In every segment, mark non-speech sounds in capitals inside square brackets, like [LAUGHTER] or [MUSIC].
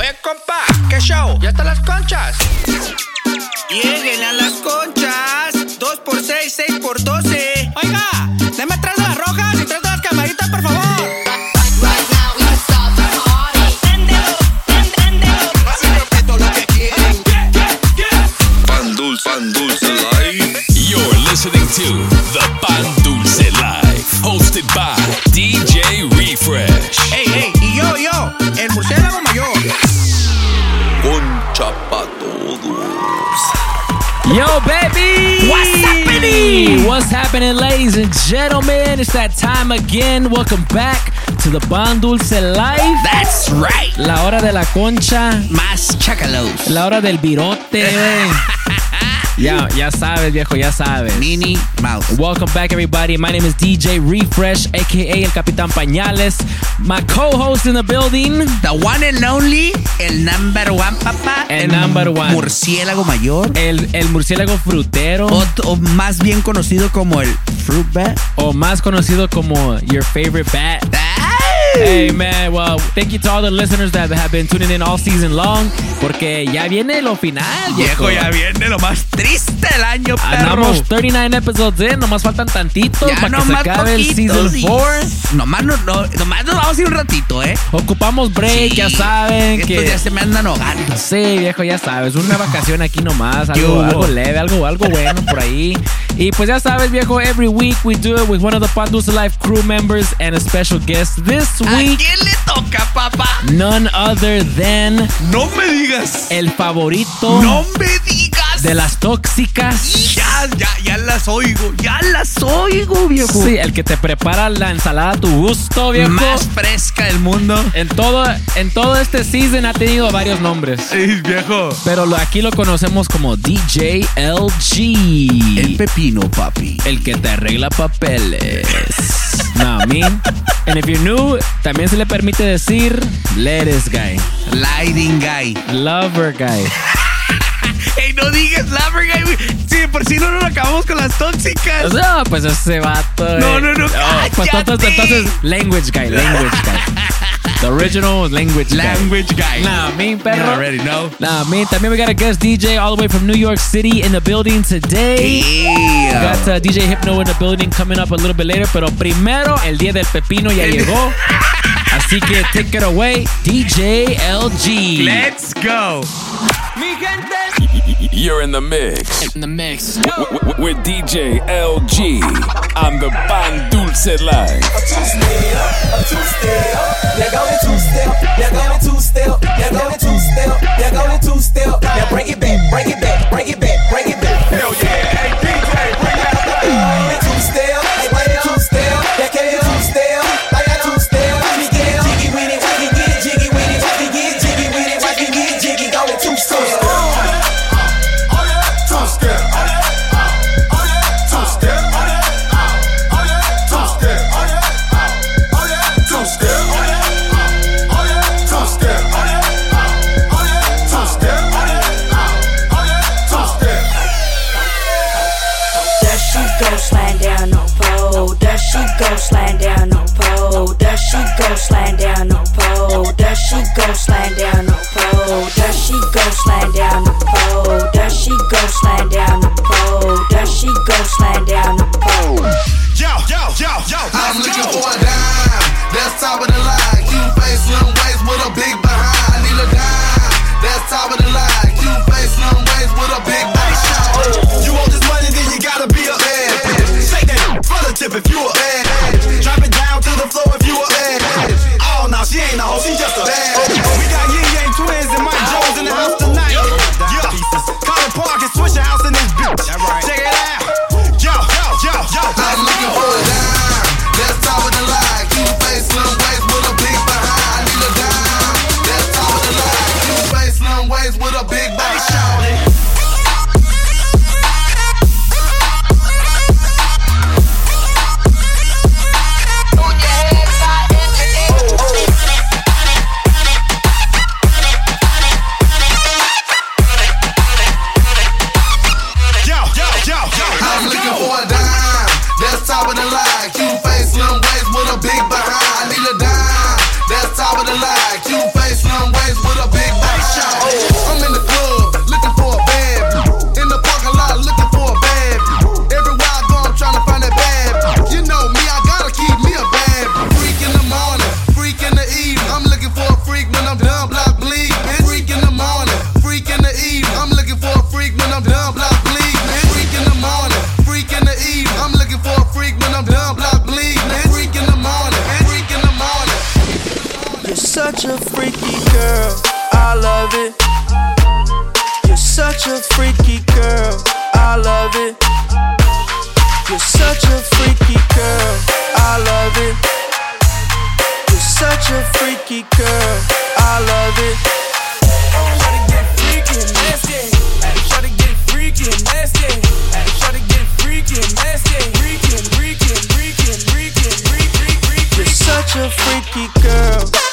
Oye, compa, ¿qué show? ¿Ya están las conchas? Lleguen a las conchas. 2 por 6, 6 por 12. Oiga, deme tres de las rojas y tres de las camaritas, por favor. What's happening, ladies and gentlemen? It's that time again. Welcome back to the Pan Dulce Live. That's right. La hora de la concha, Más chacalos. la hora del virote. [LAUGHS] ya, ya sabes, viejo, ya sabes. Minnie Mouse. Welcome back, everybody. My name is DJ Refresh, aka El Capitán Pañales. My co-host in the building. The one and only, el number one, papá. El number one. Murciélago mayor. El, el murciélago frutero. O, o más bien conocido como el Fruit Bat. o más conocido como your favorite bat. Hey man, well, thank you to all the listeners that have been tuning in all season long, porque ya viene lo final, viejo. Viejo, ya viene lo más triste del año, perro. Andamos 39 episodes in, nomás faltan tantitos Ya para que se acabe el season y- 4. Nomás, no, no, nomás nos vamos a ir un ratito, ¿eh? Ocupamos break, Sí, ya saben Estos que... ya se me andan ahogando. Sí, viejo, ya sabes, una vacación aquí nomás, ¿Qué algo, algo leve, algo, algo bueno por ahí. Y pues ya sabes, viejo, every week we do it with one of the Pandusa Life crew members and a special guest. This ¿A week, quién le toca, papá? none other than No me digas. el favorito No me digas. De las tóxicas. Ya, ya, ya las oigo. Ya las oigo, viejo. Sí, el que te prepara la ensalada a tu gusto, viejo. Más fresca del mundo. En todo, en todo este season ha tenido varios nombres. Sí, viejo. Pero lo- aquí lo conocemos como DJ LG. El pepino, papi. El que te arregla papeles. No, I mean. And if you're new, también se le permite decir Lettuce Guy. Lighting guy. Lover Guy. No digas guy. güey. Sí, por si no nos acabamos con las tóxicas. No, pues ese vato. No, eh. no, no, pues entonces, entonces, Language Guy, Language Guy. The original Language Guy. Language guy. Nah, me, You perro. already know. Nah, me. También we got a guest DJ all the way from New York City in the building today. We Yeah. got uh, DJ Hypno in the building coming up a little bit later, pero primero el día del pepino ya llegó. [LAUGHS] Así que take it away, DJ LG. Let's go. You're in the mix in the mix. w- w- with DJ LG on the Pan Dulce Live. Now go in two step, now go in two step, now go in two step, now go in two step. Now break it back, break it back, break it back, break such a freaky girl, I love it. You're such a freaky girl, I love it. You're such a freaky girl, I love it. Try to get freaky. Try to get freaky. Try to get freaky. Freaky freaky, freaky, freaky. You're such a freaky girl.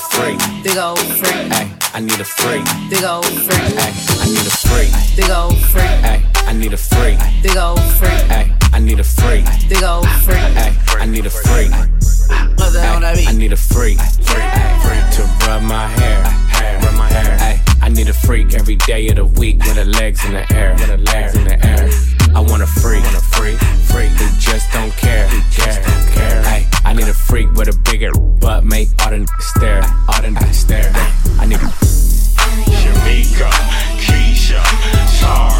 Freak, big old freak, ay, I need a freak, big old freak, ay, I need a freak, big old freak, ay, I need a freak, big old freak, ay, I need a freak, big old freak. ay, I need a freak. What the hell that Ay, I need a freak, freak, freak to rub my hair, hair, rub my hair. Ay, I need a freak every day of the week with her legs in the air, with her legs in the air. I want a freak, want a freak, freak who just don't care, who just don't care. I need a freak with a bigger butt, make all the stare, all the stare. I need. Shamika, Keisha, Tara,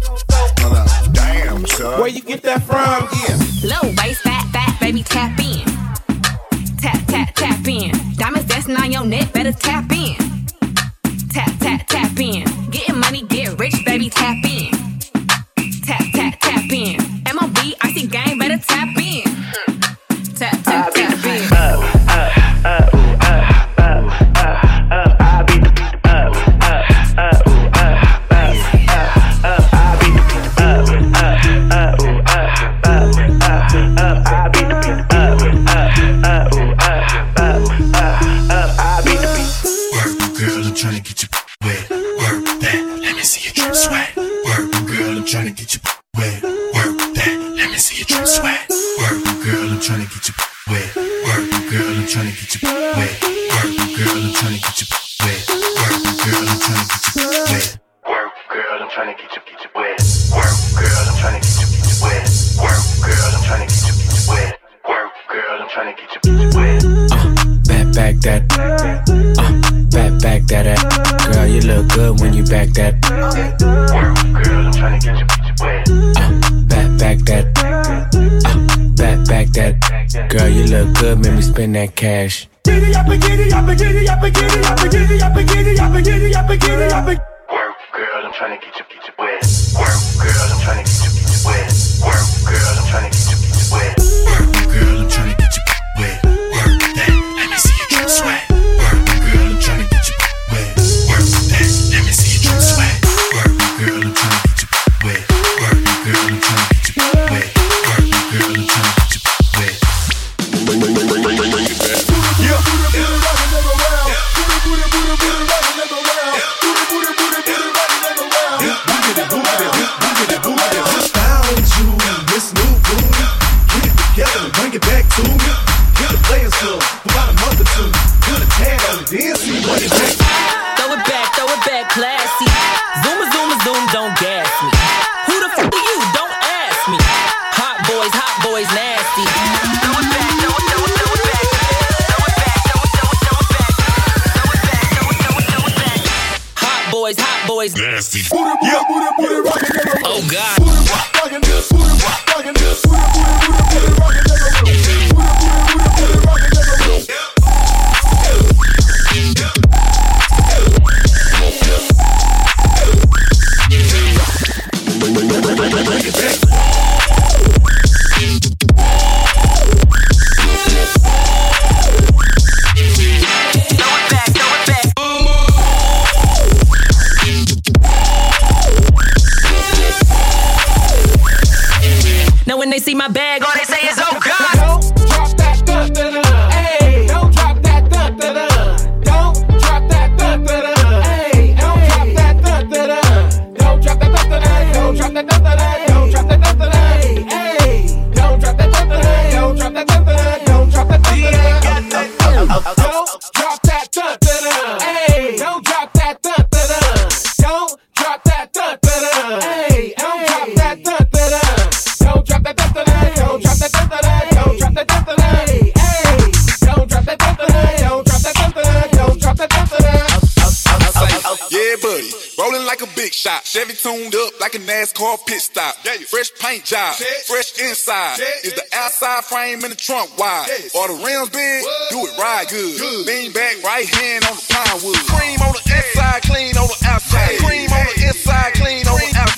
Chevy tuned up like a NASCAR pit stop. Fresh paint job, fresh inside. Is the outside frame and the trunk wide? Or the rims big? Do it ride good. Lean back, right hand on the pine wood. Cream on the inside, clean on the outside. Cream on the inside, clean on the outside.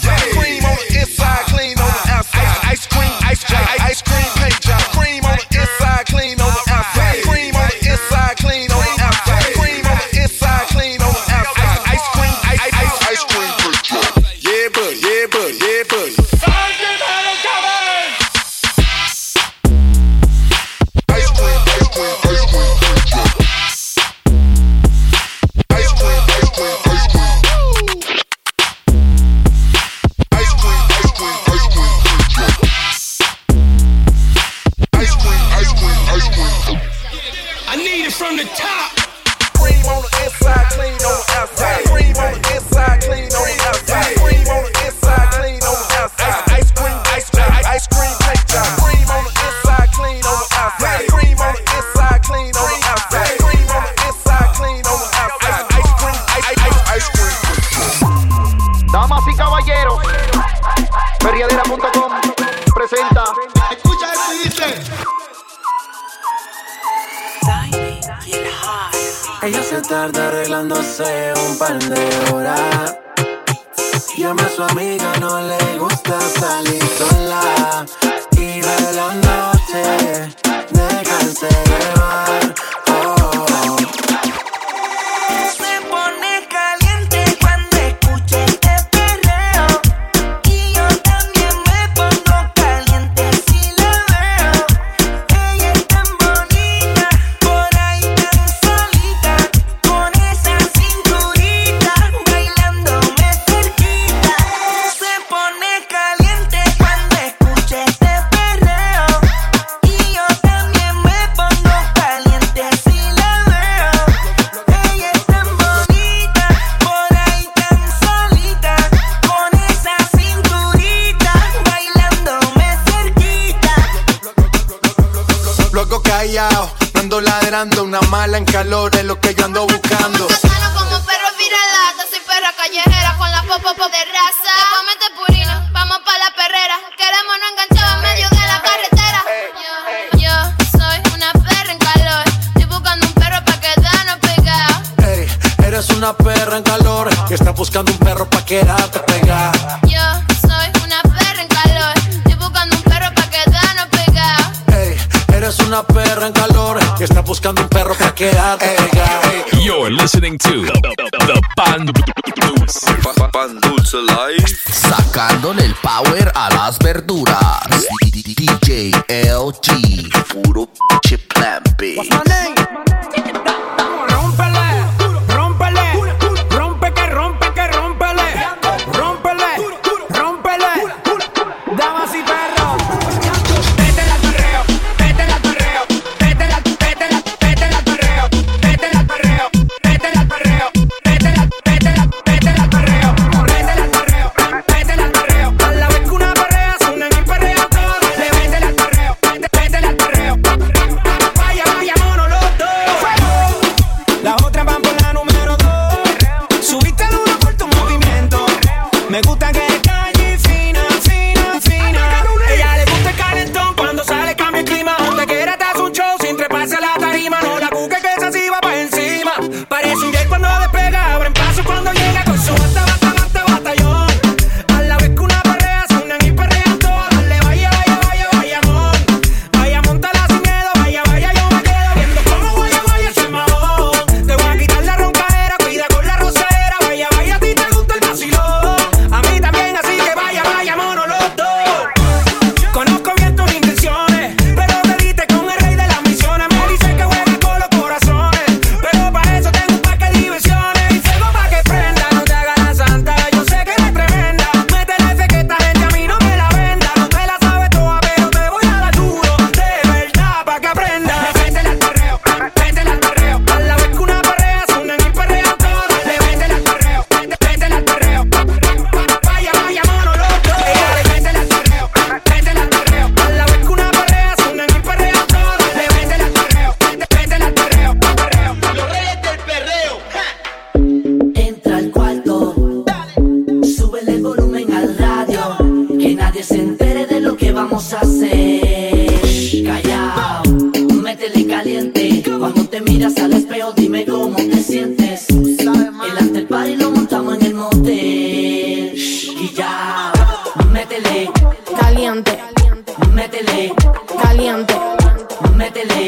tarde arreglándose un par de horas. Llama a su amiga, no le gusta salir sola. Y de la noche, dejarse llevar.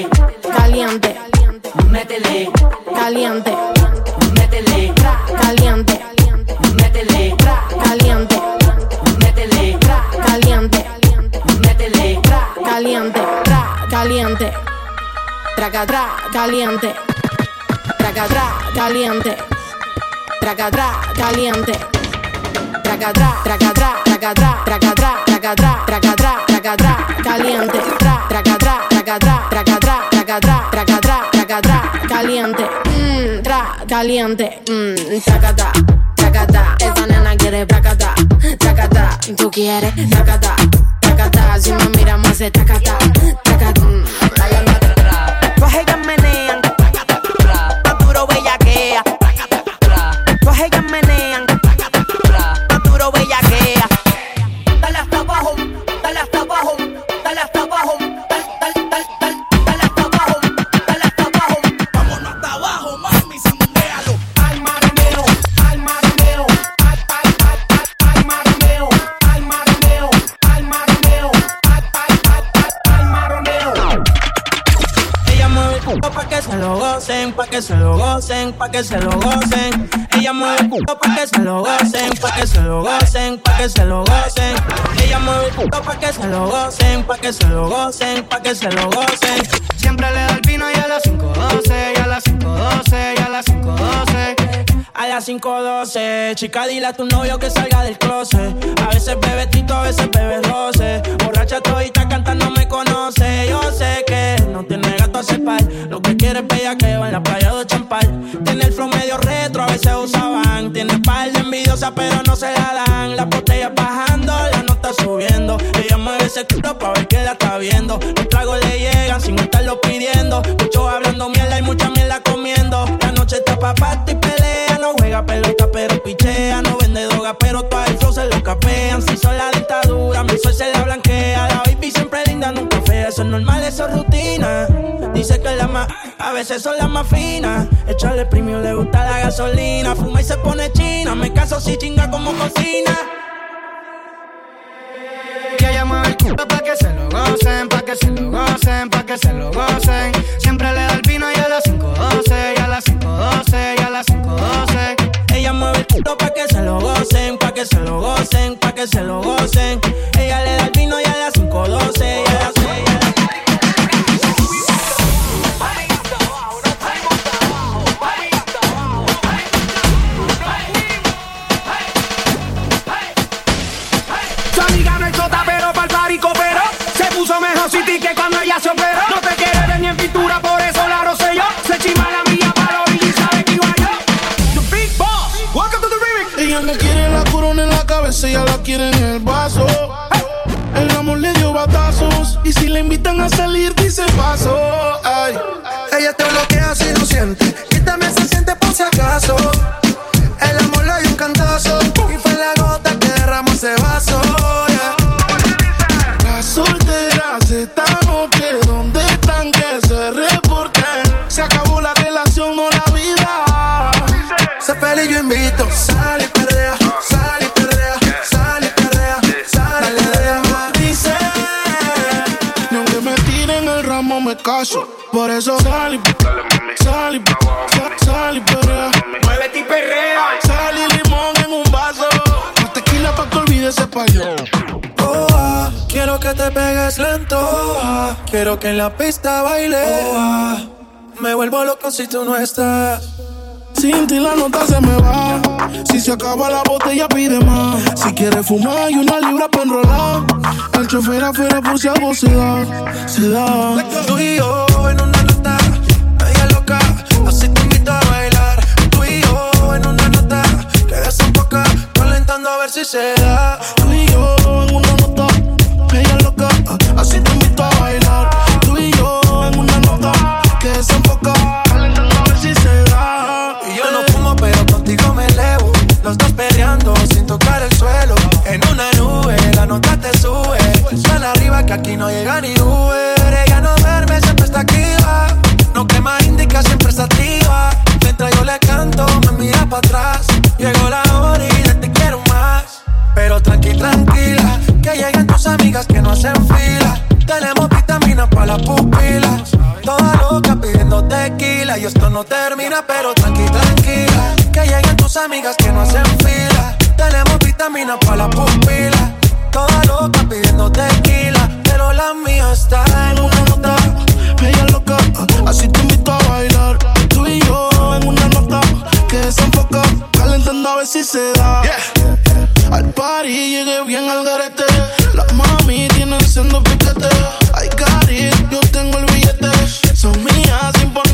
caliente, métele, caliente, métele, caliente, métele, caliente, métele, caliente, métele, caliente, caliente, traca, tra, caliente, traca, tra, caliente, traca, tra, caliente, traca, tra, traca, tra, traca, tra, traca, tra, traca, tra, traca, caliente. caliente, mmm, tra, caliente, mmm, tacata, tacata. Esta nena quiere tacata, tacata. Tú quieres tacata, tacata. Si me mira, me hace tacata, tacata. Mm, gocen, pa' que se lo gocen, pa' que se lo gocen. Ella mueve el culo pa' que se lo gocen, pa' que se lo gocen, pa' que se lo gocen. Ella mueve el culo pa' que se lo gocen, pa' que se lo gocen, pa' que se lo gocen. Siempre le da el vino y a las 5.12, y a las 5.12, y a las 5.12 a las 5.12. Chica, dile a tu novio que salga del closet. A veces bebe tito, a veces bebe roce. Borracha todita cantando me conoce. Yo sé que no tiene gato a cepar. Lo que quiere es bella que va en la playa de champal. Tiene el flow medio retro, a veces usaban. Tiene par de envidiosa, pero no se la dan. La botellas bajando, la nota subiendo. Ella mueve ese culo pa' ver que la está viendo. Los tragos le llegan sin estarlo pidiendo. Muchos hablando mierda y mucha mierda comiendo. Noche está pa' pasto y pelea. No juega pelota, pero pichea. No vende droga, pero todo el se lo capean. Si son la dictadura, mi sol se la blanquea. La baby siempre linda, nunca fea. Eso es normal, eso es rutina. Dice que la más, a veces son las más finas. Echarle premio, le gusta la gasolina. Fuma y se pone china. Me caso si chinga como cocina. Que ella mueve el culo pa' que se lo gocen, pa' que se lo gocen, pa' que se lo gocen. Siempre le da el vino y a las 5.12, y a las 5.12, y a las 5.12. Ella mueve el culo pa' que se lo gocen, pa' que se lo gocen, pa' que se lo gocen. Ella le da el vino y a las 5.12, y a las 6. Su amiga no es pero se puso mejor City que cuando la cabeza, ella la quiere en el vaso. El amor le dio batazos. Y si le invitan a salir, dice paso. Ay. Ella te bloquea si lo siente. Quítame se siente por si acaso. El amor le dio un cantazo. Caso. Por eso sal y sal y sal- sal y perrea. Muévete y perrea. Sal y limón en un vaso. Más tequila pa' que olvides español. Oh, ah, quiero que te pegues lento. Oh, ah, quiero que en la pista baile. Oh, ah, me vuelvo loco si tú no estás. Sin ti la nota se me va. Si se acaba la botella, pide más. Si quieres fumar, y una libra para enrolar. El chofer afuera por si algo se da. Se da. Tú y yo en una nota, media loca, así te invito a bailar. Tú y yo en una nota, que desenfoca, calentando a ver si se da. Tú y yo en una nota, tocar el suelo. En una nube, la nota te sube. Tan arriba que aquí no llega ni Uber. Ella no duerme, siempre está activa. No quema indica, siempre está activa. Mientras yo le canto, me mira para atrás. Llegó la hora y de te quiero más. Pero tranqui, tranquila, que lleguen tus amigas que no hacen fila. Tenemos vitaminas para la pupila. Toda loca pidiendo tequila. Y esto no termina, pero tranqui, tranquila. Que lleguen tus amigas que no hacen fila. Tenemos vitaminas para la pupila. Toda loca pidiendo tequila. Pero la mía está en una nota. Ella loca, así te invito a bailar. Tú y yo en una nota, que desenfoca, calentando a ver si se da. Al party llegué bien al garete. Las mami tienen siendo piquete. Ay, cari, yo tengo el billete. Son mías sin ponerle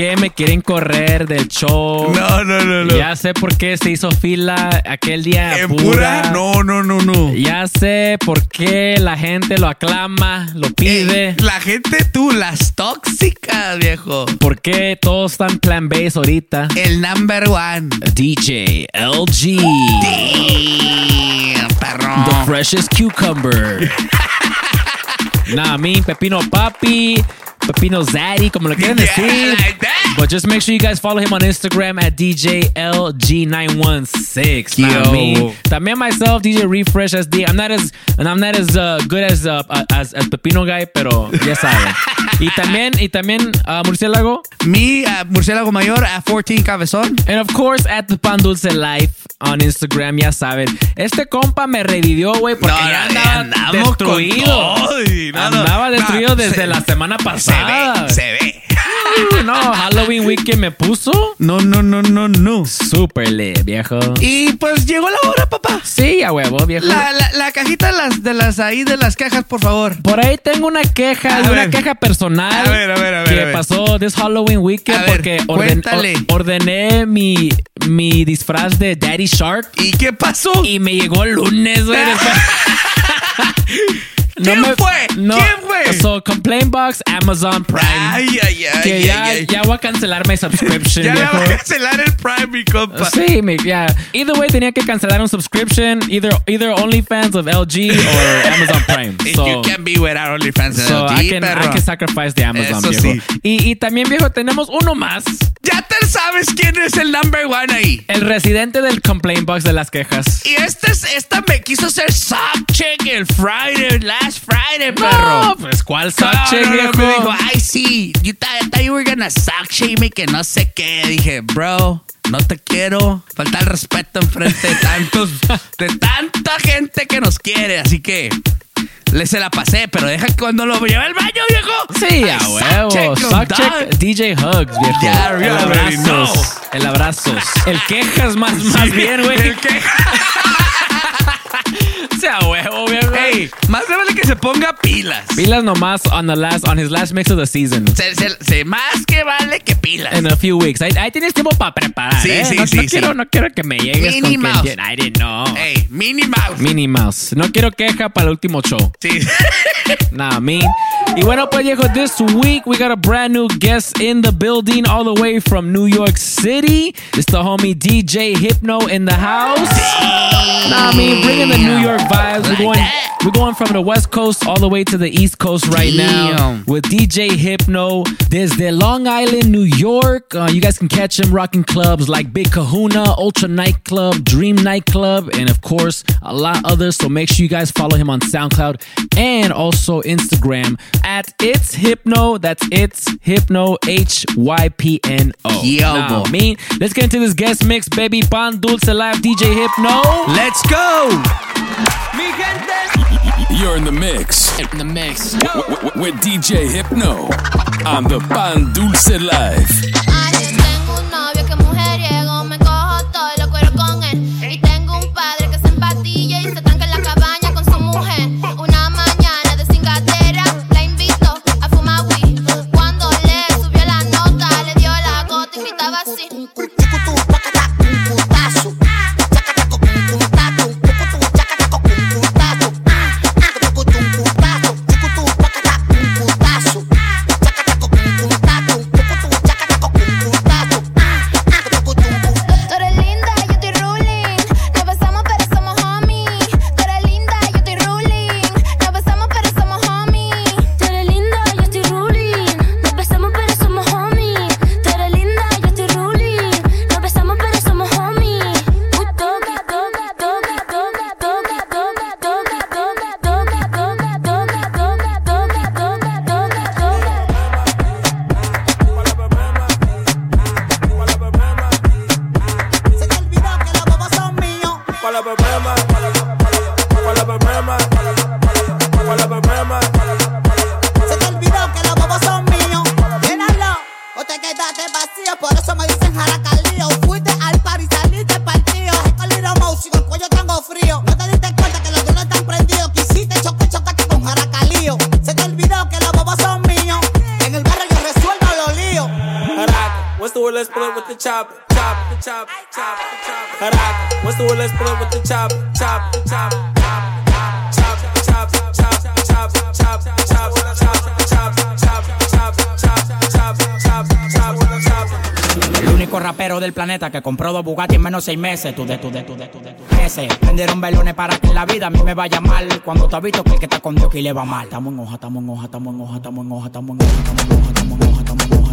qué me quieren correr del show. No, no, no, no. Ya sé por qué se hizo fila aquel día. ¿En pura? No, no, no, no. Ya sé por qué la gente lo aclama, lo pide. Eh, la gente, tú, las tóxicas, viejo. ¿Por qué todos están plan base ahorita? El number one. DJ LG. Damn, perro. The freshest cucumber. [LAUGHS] nah, a mí, Pepino Papi, Pepino Zaddy, como lo quieran decir. But just make sure you guys follow him on Instagram at DJLG916. Know what I Yo. mean? También myself, DJ Refresh SD. I'm not as and I'm not as uh, good as, uh, as as Pepino guy, pero ya saben. [LAUGHS] y también y también uh, Murciélago. Mi uh, Murciélago Mayor at 14 Cabezón. And of course at the Pan Dulce Life on Instagram, ya saben. Este compa me revivió, güey, porque No, ya andaba destruido. Destruido desde se- la semana pasada. Se ve. Uh, No, Halloween weekend me puso. No, no, no, no, no. Súper le, viejo. Y pues llegó la hora, papá. Sí, a huevo, viejo. La, la, la cajita de las, de las ahí de las cajas, por favor. Por ahí tengo una queja, A una ver. queja personal A ver, a ver, a ver, que a ver. pasó this Halloween weekend A ver, porque orden- or- ordené mi, mi disfraz de Daddy Shark. ¿Y qué pasó? Y me llegó el lunes, güey. [LAUGHS] ¿Quién fue? No, ¿Quién fue? So, Complaint Box, Amazon Prime. Ay, ay, ay, que ay, ya, ay. ya voy a cancelar mi subscription, [LAUGHS] Ya le va a cancelar el Prime, mi compa. Sí, me, yeah. Either way, tenía que cancelar un subscription, either either OnlyFans of LG or Amazon Prime. [LAUGHS] So, you can't be without OnlyFans so LG, I can, perro. I can sacrifice the Amazon, Eso viejo. sí. Y, y también, viejo, tenemos uno más. Ya te sabes quién es el number one ahí. El residente del complaint box de las quejas. Y este es, esta me quiso hacer sock check el Friday, last Friday, perro. No, pues, ¿cuál sock No? Me dijo, ay, sí, you thought, I thought you were gonna sock shame me, que no sé qué. Dije, bro, no te quiero. Falta el respeto enfrente de tantos, de tanta gente que nos quiere. Así que le se la pasé, pero deja que cuando lo lleve al baño, viejo. Sí, a huevo. dog. check, DJ Hugs, viejo. Yeah, el abrazos. El abrazos. El quejas más, más bien, güey. El que- [LAUGHS] Sí, a huevo, viejo. Ey, más de vale que se ponga pilas. Pilas nomás on the last on his last mix of the season. Se, se- se- más que vale que pilas. In a few weeks. Ahí, ahí tienes tiempo para preparar. Sí, ¿eh? sí, no, sí, no sí. Quiero, no quiero que me llegues Minnie con Mouse. que I didn't know. Ey, Minnie Mouse. Minnie Mouse. No quiero queja para el último show. Sí. [LAUGHS] Nah, mean. Y bueno, pues viejo, this week we got a brand new guest in the building, all the way from New York City. It's the homie DJ Hypno in the house. Nah, I mean, bringing the New York vibes. We're going, we're going from the West Coast all the way to the East Coast right now with DJ Hypno. There's the Long Island, New York. Uh, you guys can catch him rocking clubs like Big Kahuna, Ultra Nightclub, Dream Nightclub, and of course, a lot others. So make sure you guys follow him on SoundCloud and also Instagram at It's Hypno. That's It's Hypno, H Y P N O. Yo, Nah, boy. me. Let's get into this guest mix, baby. Pan Dulce Live, DJ Hypno. Let's go. You're in the mix. In the mix. With DJ Hypno on the Pan Dulce Live. Se te olvidó que los bobos son míos. Llénalo, o te quedaste vacío. Por eso me dicen jaracalío. Fuiste al par y saliste partido. Con Little con el cuello tengo frío. No te diste cuenta que los tuyos están prendidos. Quisiste choque, chocaste con jaracalío. Se te olvidó que los bobos son míos. En el barrio yo resuelvo los líos. Haraka, what's the word? Let's up with the chop, chop, the chop, chop, the chop. Let's pull up with the chop, chop, chop. El único rapero del planeta que compró dos Bugatti en menos seis meses. Tú de, tú de, tú de, tú de, tú. Ese. Vendieron velones para que en la vida a mí me vaya mal. Cuando te visto que el que está con Dios que le va mal. En hoja, en hoja, estamos en hoja, estamos en hoja, estamos en hoja, estamos en hoja, estamos en hoja, estamos en hoja, estamos en hoja.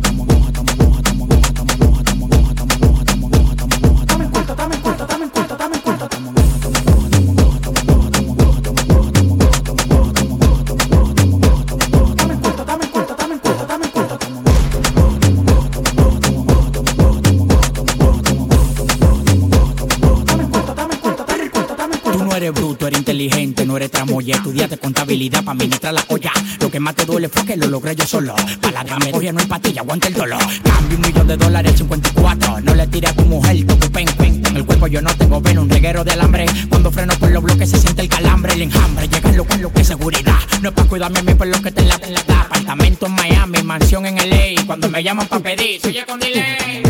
tramoya. Estudiaste contabilidad para administrar la olla. Lo que más te duele fue que lo logré yo solo. Paladrame, oye, no hay patilla, aguanta el dolor. Cambio un millón de dólares, 54. No le tires a tu mujer, toco pen, pen. En el cuerpo yo no tengo ven, un reguero de alambre. Cuando freno por los bloques se siente el calambre, el enjambre. Llega lo que lo que es seguridad. No es para cuidarme a mí por lo que te en la, en la Apartamento en Miami, mansión en LA. Cuando me llaman para pedir, soy yo con delay.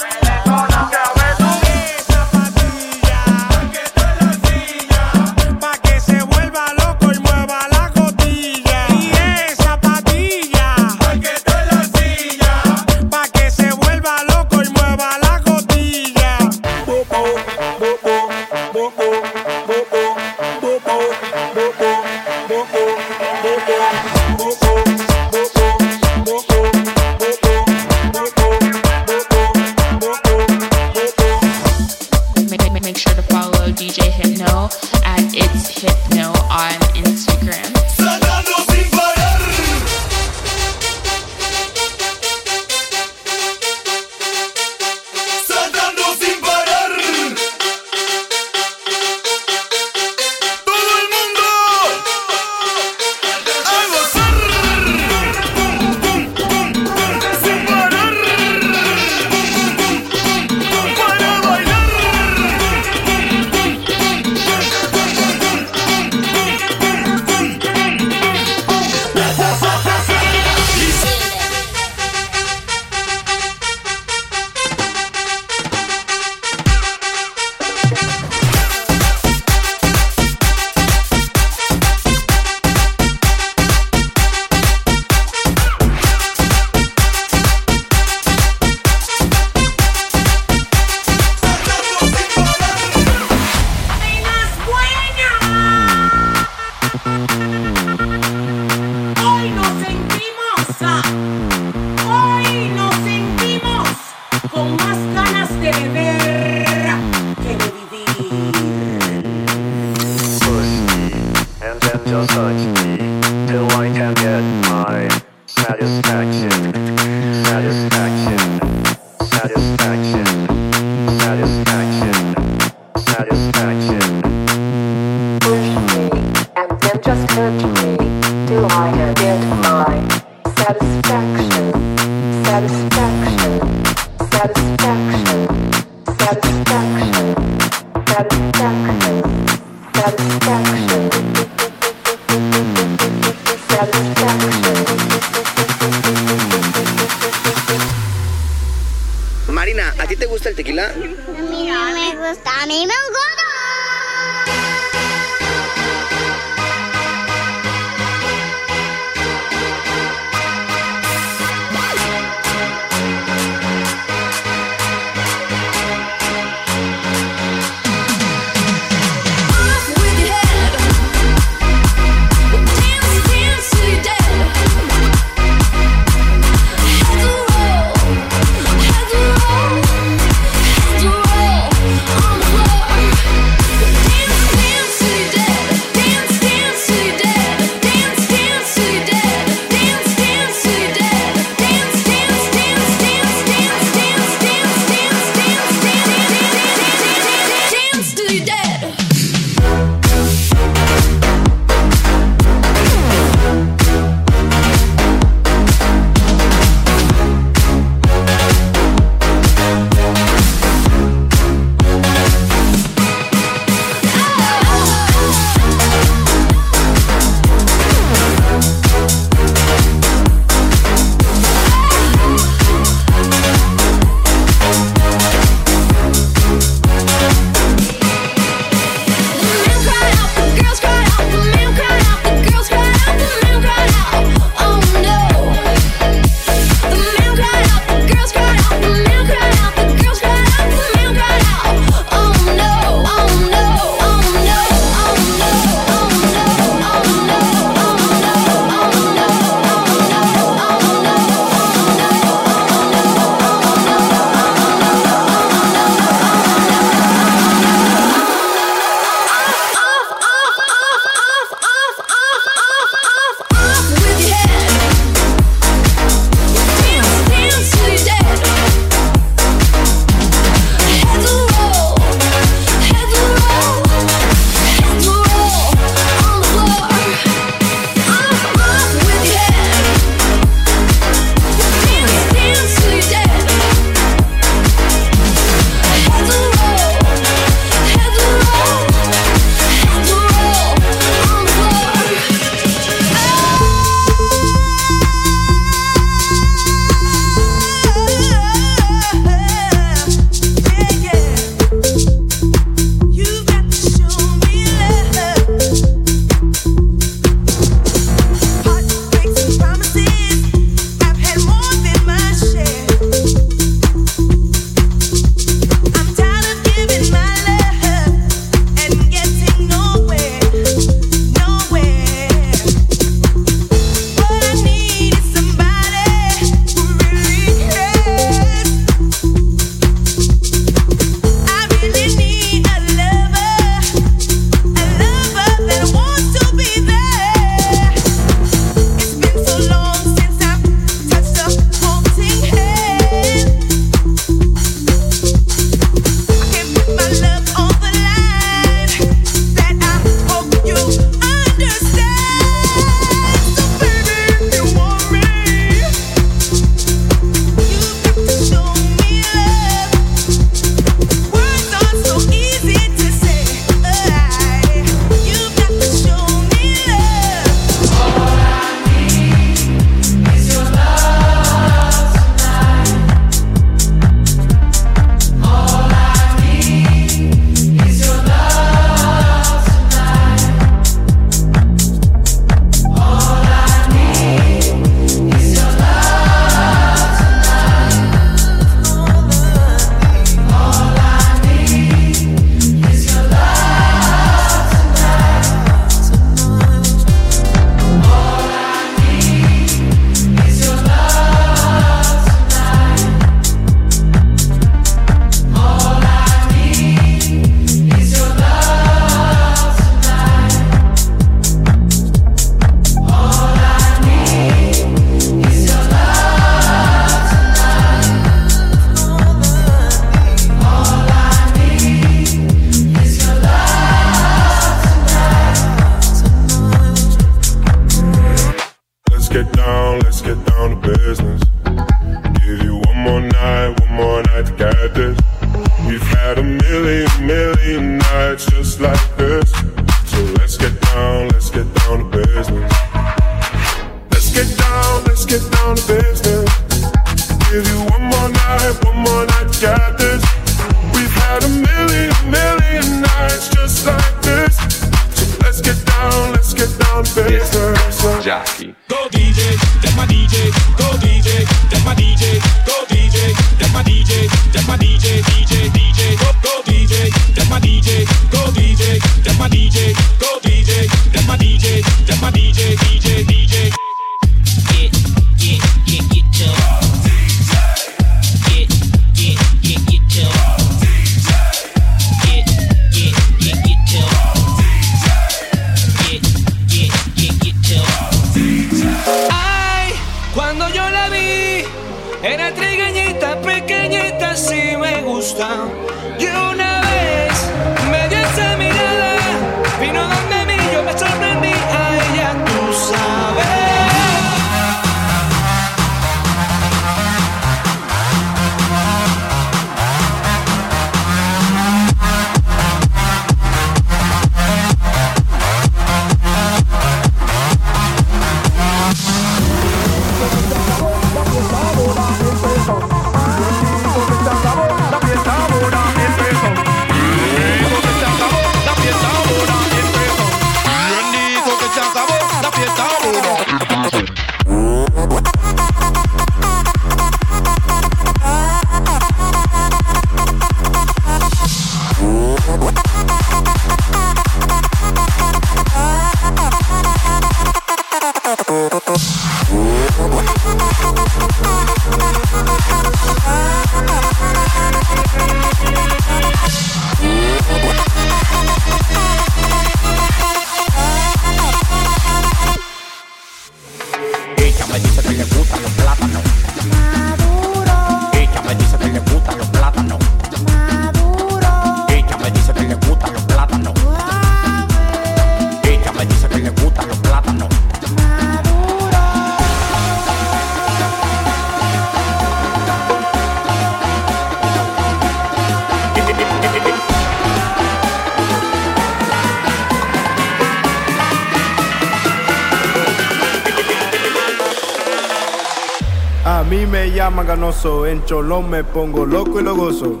En cholón me pongo loco y lo gozo.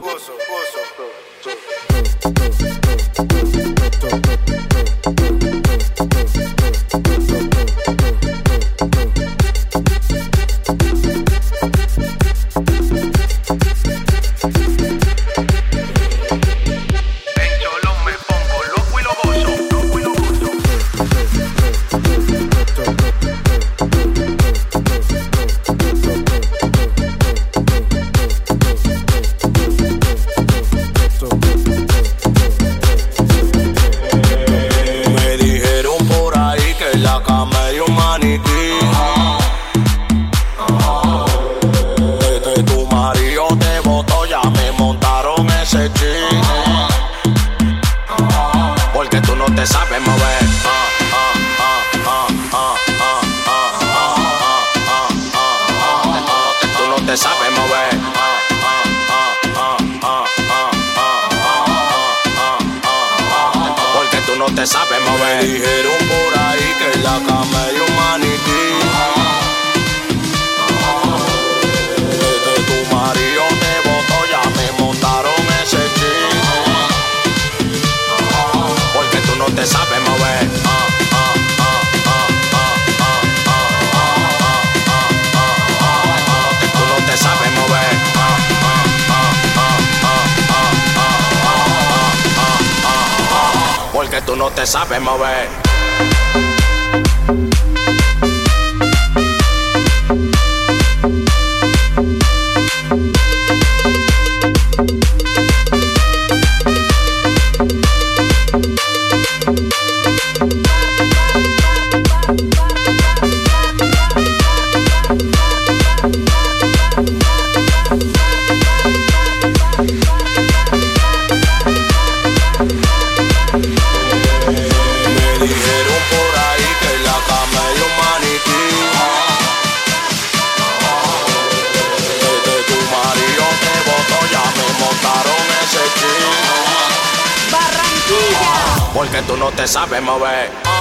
porque tú no te sabes mover.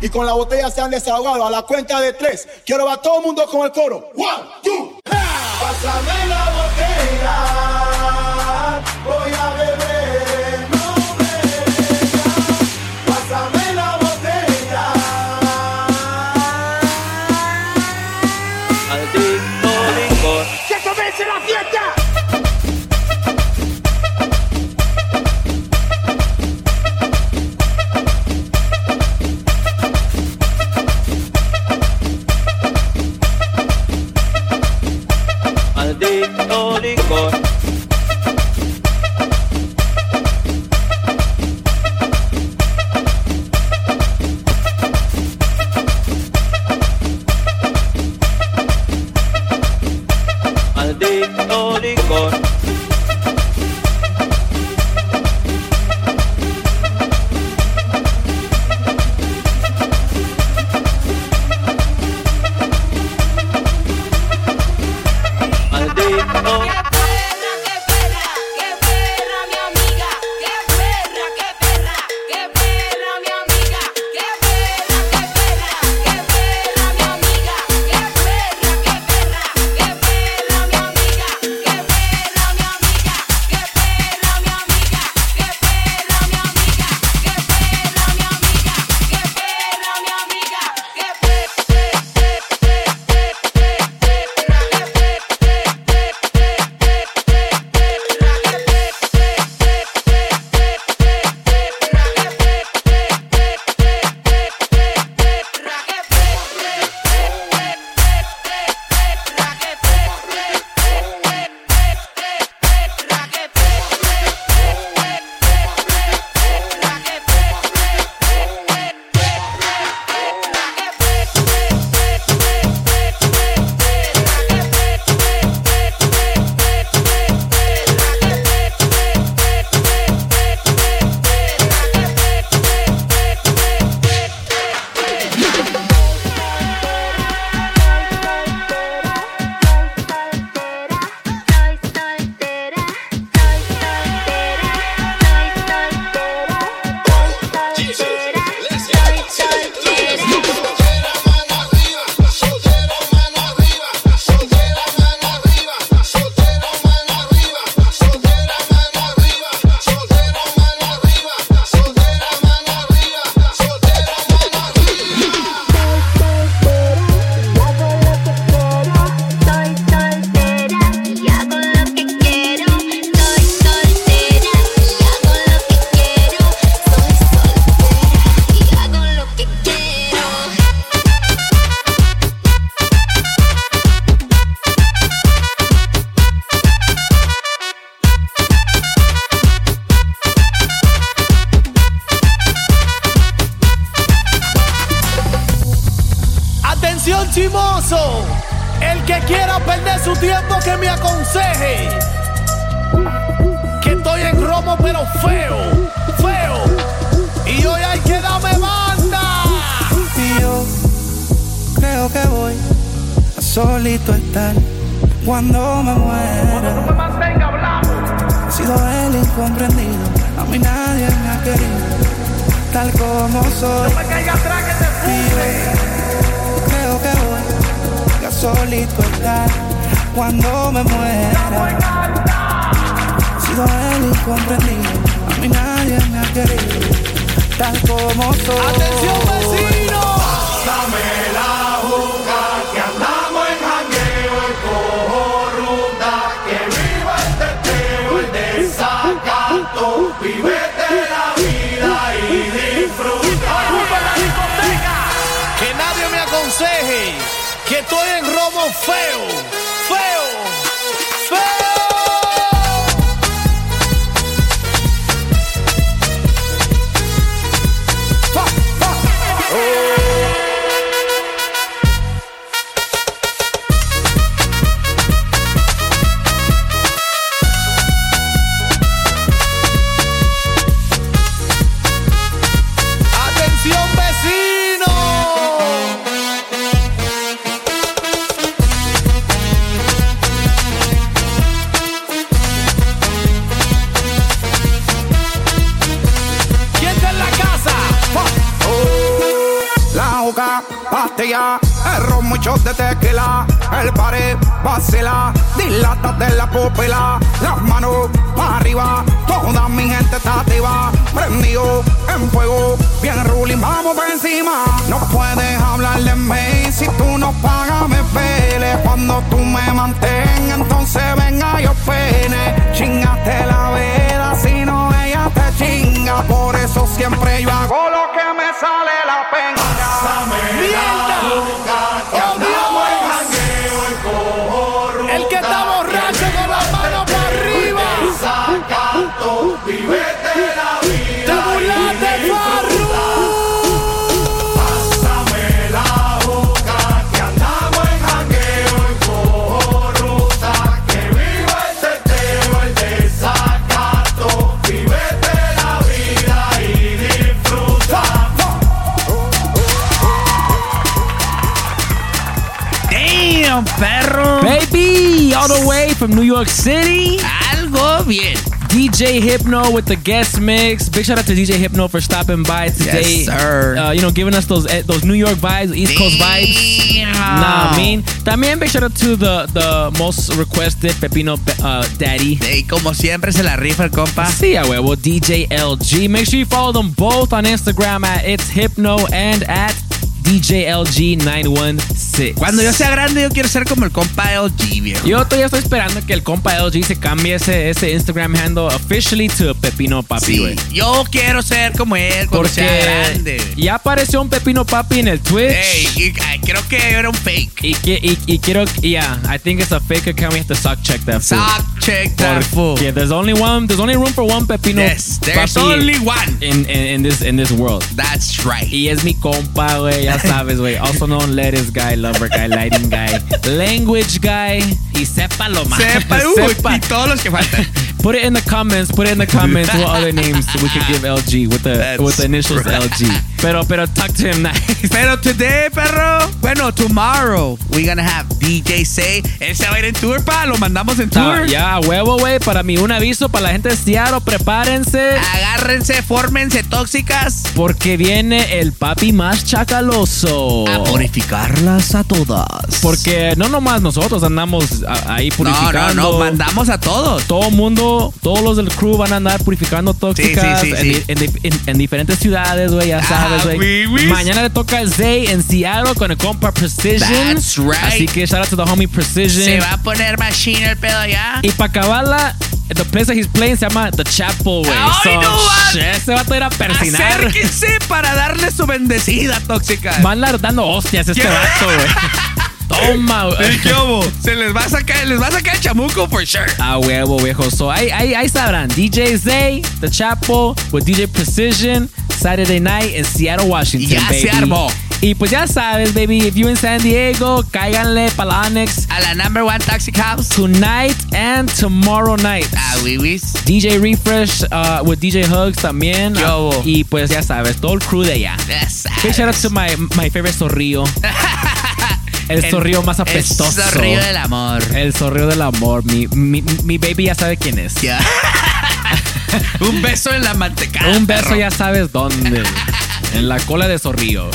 y con la botella se han desahogado. A la cuenta de tres, quiero ver a todo el mundo con el coro. One, two, three. Muchos de tequila. El pared vacila, dilata de la pupila. Las manos para arriba, toda mi gente está activa. Prendido en fuego, bien ruling, vamos por encima. No puedes hablar de mí si tú no pagas, me pele. Cuando tú me mantengas, entonces venga yo pene. Chingaste la vela, si no chinga. Por eso siempre yo hago lo que me sale la pena. El All the way from New York City. Algo bien. DJ Hypno with the guest mix. Big shout out to DJ Hypno for stopping by today. Yes, sir. Uh, you know, giving us those eh, those New York vibes, East Coast vibes. Nah, I mean. También big shout out to the the most requested Pepino uh, Daddy. Y como siempre se la rifa el compa. Sí, a huevo, DJ LG. Make sure you follow them both on Instagram at It's Hypno and at DJLG916. Cuando yo sea grande, yo quiero ser como el compa LG, viejo. Yo todavía estoy esperando que el compa LG se cambie ese, ese Instagram handle officially to Pepino Papi, güey. Yo quiero ser como él cuando sea Porque grande. ya apareció un Pepino Papi en el Twitch. Ey, y- ay, creo que era un fake. Y, que- y, y quiero, yeah, I think it's a fake account. We have to sock check that. Sock check that fool. Porque there's only one, there's only room for one Pepino Yes, there's Papi only one. in, in, in this in this world. That's right. Y es mi compa, güey, ya sabes, güey. Also known lettuce guy, lover guy, lighting guy, language guy. Y sepa lo más. Sepa, uy, y todos los que faltan. Put it in the comments. Put it in the comments. what other names we could give LG with the That's with the initials right. LG. Pero pero talk to him nice. [LAUGHS] Pero today, perro, bueno, tomorrow, we're gonna have DJ Say. Él se va a ir en tour, pa. Lo mandamos en tour. ya, huevo, güey. Para mí, un aviso para la gente de Seattle. Prepárense. Agárrense, fórmense tóxicas. Porque viene el papi más chacaloso. A purificarlas a todas. Porque no nomás nosotros andamos a- ahí No, purificando. no, no, mandamos a todos. Todo mundo, todos los del crew van a andar purificando tóxicas Sí, sí, sí, en, sí. en di- en- en diferentes ciudades, güey, ya Ah, sabes, güey. Mañana le toca a Zay en Seattle con el compa Precision. That's right. Así que shout out to the homie Precision. Se va a poner machine el pedo ya. Y para acabarla, the place that he's playing se llama The Chapel, güey. ¡Ay, So, no, shit, Ese va a ir a persinar. Acérquense para darle su bendecida tóxica. Van a andar dando hostias este vato, güey. [LAUGHS] Toma, güey. ¿qué hubo? Se les va a sacar, les va a sacar el chamuco for sure. A huevo, viejo. So, ahí, ahí, ahí sabrán. DJ Zay, The Chapel, with DJ Precision, Saturday night in Seattle, Washington, Ya baby. se armó. Y pues ya sabes, baby, if you in San Diego, cáiganle para la A la number one toxic house. tonight and tomorrow night. Ah, wiwis. DJ Refresh uh, with DJ Hugs también. ¿Qué hubo? y pues ya sabes, todo el crew de allá. Yes, Big shout out to my, my favorite zorrillo. [LAUGHS] El zorrillo más apestoso. El zorrillo del amor. El zorrillo del amor. Mi, mi, mi baby ya sabe quién es. Ya. [LAUGHS] Un beso en la mantecada. Un beso perro. ya sabes dónde. en la cola de zorrillo.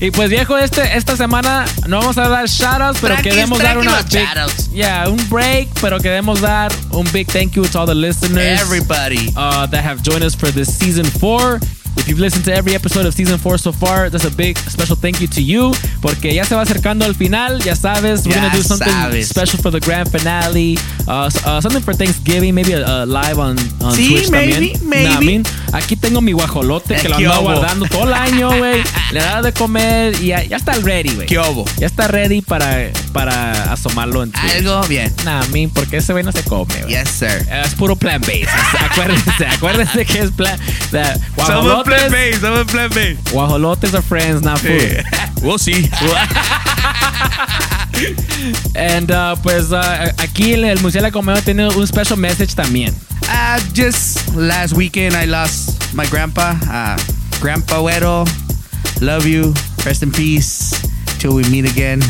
y pues viejo, este, esta semana no vamos a dar shoutouts, pero queremos dar una big, yeah, un break, pero queremos dar un big thank you to all the listeners Everybody. uh, that have joined us for this season four. If you've listened to every episode of season four so far, that's a big special thank you to you. Porque ya se va acercando el final, ya sabes. We're Ya gonna do something sabes. special for the grand finale. Uh, uh, something for Thanksgiving, maybe a, a live on, on Sí, Twitch maybe, también. maybe. Nah, I mean, aquí tengo mi guajolote que lo ¿Qué ando guardando todo el año, güey. Le da de comer y ya, ya está ready, güey. ¿Qué hubo? Ya está ready para, para asomarlo en Twitch. Algo bien. Nah, I mean, porque ese güey no se come, güey. Yes, sir. Es puro plan base. [LAUGHS] acuérdense, acuérdense que es plan. That Somos plan guajolotes, B, somos plan B. guajolotes are friends, not food. [LAUGHS] We'll see. [LAUGHS] And uh, pues uh, aquí el, el Murciélago Comeo tiene un special message también. Uh, just last weekend, I lost my grandpa, uh, Grandpa Güero. Love you. Rest in peace. Till we meet again.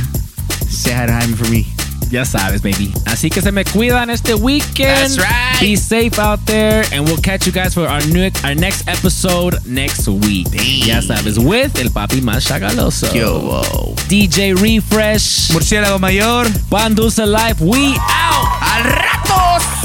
Say hi to Jaime for me. Ya sabes, baby. Así que se me cuidan este weekend. That's right. Be safe out there, and we'll catch you guys for our new, our next episode next week. Ya sabes, with el papi más chagaloso. Yo, DJ Refresh. Murciélago Mayor. Pan Dulce Life. We out. ¡Al ratos!